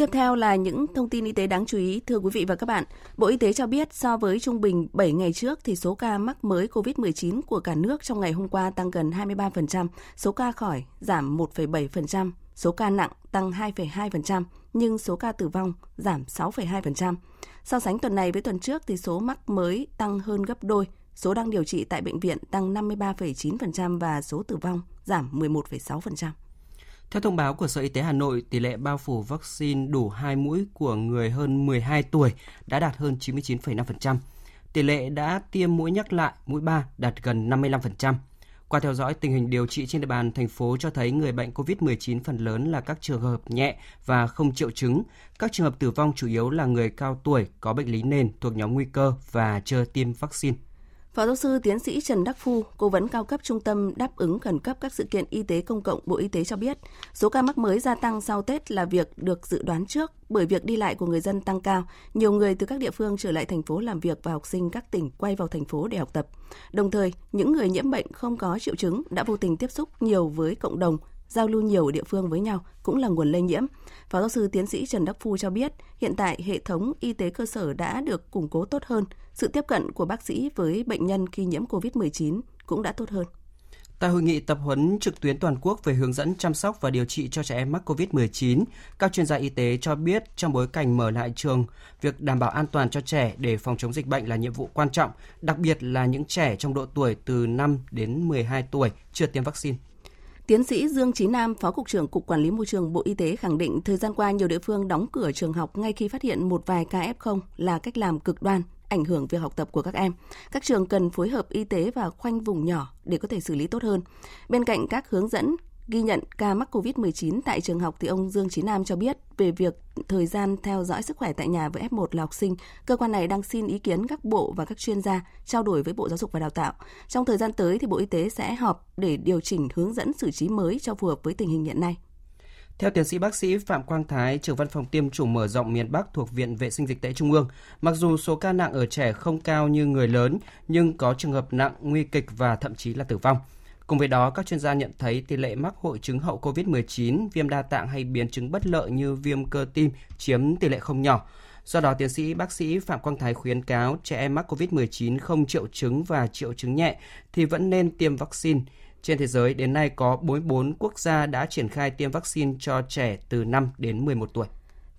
Tiếp theo là những thông tin y tế đáng chú ý. Thưa quý vị và các bạn, Bộ Y tế cho biết so với trung bình 7 ngày trước thì số ca mắc mới COVID-19 của cả nước trong ngày hôm qua tăng gần 23%, số ca khỏi giảm 1,7%, số ca nặng tăng 2,2%, nhưng số ca tử vong giảm 6,2%. So sánh tuần này với tuần trước thì số mắc mới tăng hơn gấp đôi, số đang điều trị tại bệnh viện tăng 53,9% và số tử vong giảm 11,6%. Theo thông báo của Sở Y tế Hà Nội, tỷ lệ bao phủ vaccine đủ 2 mũi của người hơn 12 tuổi đã đạt hơn 99,5%. Tỷ lệ đã tiêm mũi nhắc lại, mũi 3 đạt gần 55%. Qua theo dõi tình hình điều trị trên địa bàn thành phố cho thấy người bệnh COVID-19 phần lớn là các trường hợp nhẹ và không triệu chứng. Các trường hợp tử vong chủ yếu là người cao tuổi, có bệnh lý nền thuộc nhóm nguy cơ và chưa tiêm vaccine. Phó giáo sư tiến sĩ Trần Đắc Phu, cố vấn cao cấp Trung tâm đáp ứng khẩn cấp các sự kiện y tế công cộng Bộ Y tế cho biết, số ca mắc mới gia tăng sau Tết là việc được dự đoán trước bởi việc đi lại của người dân tăng cao, nhiều người từ các địa phương trở lại thành phố làm việc và học sinh các tỉnh quay vào thành phố để học tập. Đồng thời, những người nhiễm bệnh không có triệu chứng đã vô tình tiếp xúc nhiều với cộng đồng, giao lưu nhiều ở địa phương với nhau cũng là nguồn lây nhiễm. Phó giáo sư tiến sĩ Trần Đắc Phu cho biết, hiện tại hệ thống y tế cơ sở đã được củng cố tốt hơn, sự tiếp cận của bác sĩ với bệnh nhân khi nhiễm COVID-19 cũng đã tốt hơn. Tại hội nghị tập huấn trực tuyến toàn quốc về hướng dẫn chăm sóc và điều trị cho trẻ em mắc COVID-19, các chuyên gia y tế cho biết trong bối cảnh mở lại trường, việc đảm bảo an toàn cho trẻ để phòng chống dịch bệnh là nhiệm vụ quan trọng, đặc biệt là những trẻ trong độ tuổi từ 5 đến 12 tuổi chưa tiêm vaccine. Tiến sĩ Dương Chí Nam, Phó Cục trưởng Cục Quản lý Môi trường Bộ Y tế khẳng định thời gian qua nhiều địa phương đóng cửa trường học ngay khi phát hiện một vài ca F0 là cách làm cực đoan, ảnh hưởng việc học tập của các em. Các trường cần phối hợp y tế và khoanh vùng nhỏ để có thể xử lý tốt hơn. Bên cạnh các hướng dẫn ghi nhận ca mắc COVID-19 tại trường học thì ông Dương Chí Nam cho biết về việc thời gian theo dõi sức khỏe tại nhà với F1 là học sinh, cơ quan này đang xin ý kiến các bộ và các chuyên gia trao đổi với Bộ Giáo dục và Đào tạo. Trong thời gian tới thì Bộ Y tế sẽ họp để điều chỉnh hướng dẫn xử trí mới cho phù hợp với tình hình hiện nay. Theo tiến sĩ bác sĩ Phạm Quang Thái, trưởng văn phòng tiêm chủng mở rộng miền Bắc thuộc Viện Vệ sinh Dịch tễ Trung ương, mặc dù số ca nặng ở trẻ không cao như người lớn, nhưng có trường hợp nặng, nguy kịch và thậm chí là tử vong. Cùng với đó, các chuyên gia nhận thấy tỷ lệ mắc hội chứng hậu COVID-19, viêm đa tạng hay biến chứng bất lợi như viêm cơ tim chiếm tỷ lệ không nhỏ. Do đó, tiến sĩ bác sĩ Phạm Quang Thái khuyến cáo trẻ em mắc COVID-19 không triệu chứng và triệu chứng nhẹ thì vẫn nên tiêm vaccine. Trên thế giới, đến nay có 44 quốc gia đã triển khai tiêm vaccine cho trẻ từ 5 đến 11 tuổi.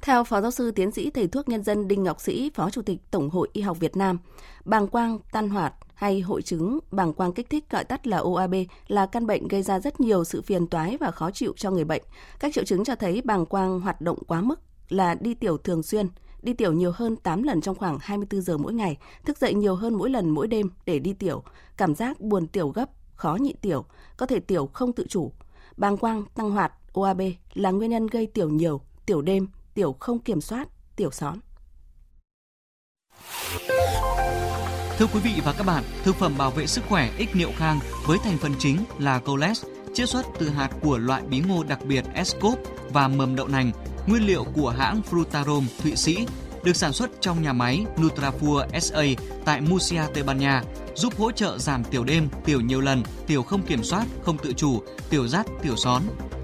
Theo Phó Giáo sư Tiến sĩ Thầy thuốc Nhân dân Đinh Ngọc Sĩ, Phó Chủ tịch Tổng hội Y học Việt Nam, bàng quang tan hoạt hay hội chứng bàng quang kích thích gọi tắt là OAB là căn bệnh gây ra rất nhiều sự phiền toái và khó chịu cho người bệnh. Các triệu chứng cho thấy bàng quang hoạt động quá mức là đi tiểu thường xuyên, đi tiểu nhiều hơn 8 lần trong khoảng 24 giờ mỗi ngày, thức dậy nhiều hơn mỗi lần mỗi đêm để đi tiểu, cảm giác buồn tiểu gấp, khó nhịn tiểu, có thể tiểu không tự chủ. Bàng quang tăng hoạt OAB là nguyên nhân gây tiểu nhiều, tiểu đêm, tiểu không kiểm soát, tiểu xóm. Thưa quý vị và các bạn, thực phẩm bảo vệ sức khỏe ích niệu khang với thành phần chính là coles, chiết xuất từ hạt của loại bí ngô đặc biệt Escop và mầm đậu nành, nguyên liệu của hãng Frutarom Thụy Sĩ, được sản xuất trong nhà máy Nutrafur SA tại Murcia, Tây Ban Nha, giúp hỗ trợ giảm tiểu đêm, tiểu nhiều lần, tiểu không kiểm soát, không tự chủ, tiểu rắt, tiểu són.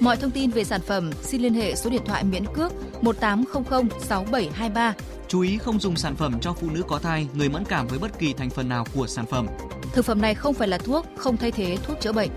Mọi thông tin về sản phẩm xin liên hệ số điện thoại miễn cước 1800 6723. Chú ý không dùng sản phẩm cho phụ nữ có thai, người mẫn cảm với bất kỳ thành phần nào của sản phẩm. Thực phẩm này không phải là thuốc, không thay thế thuốc chữa bệnh.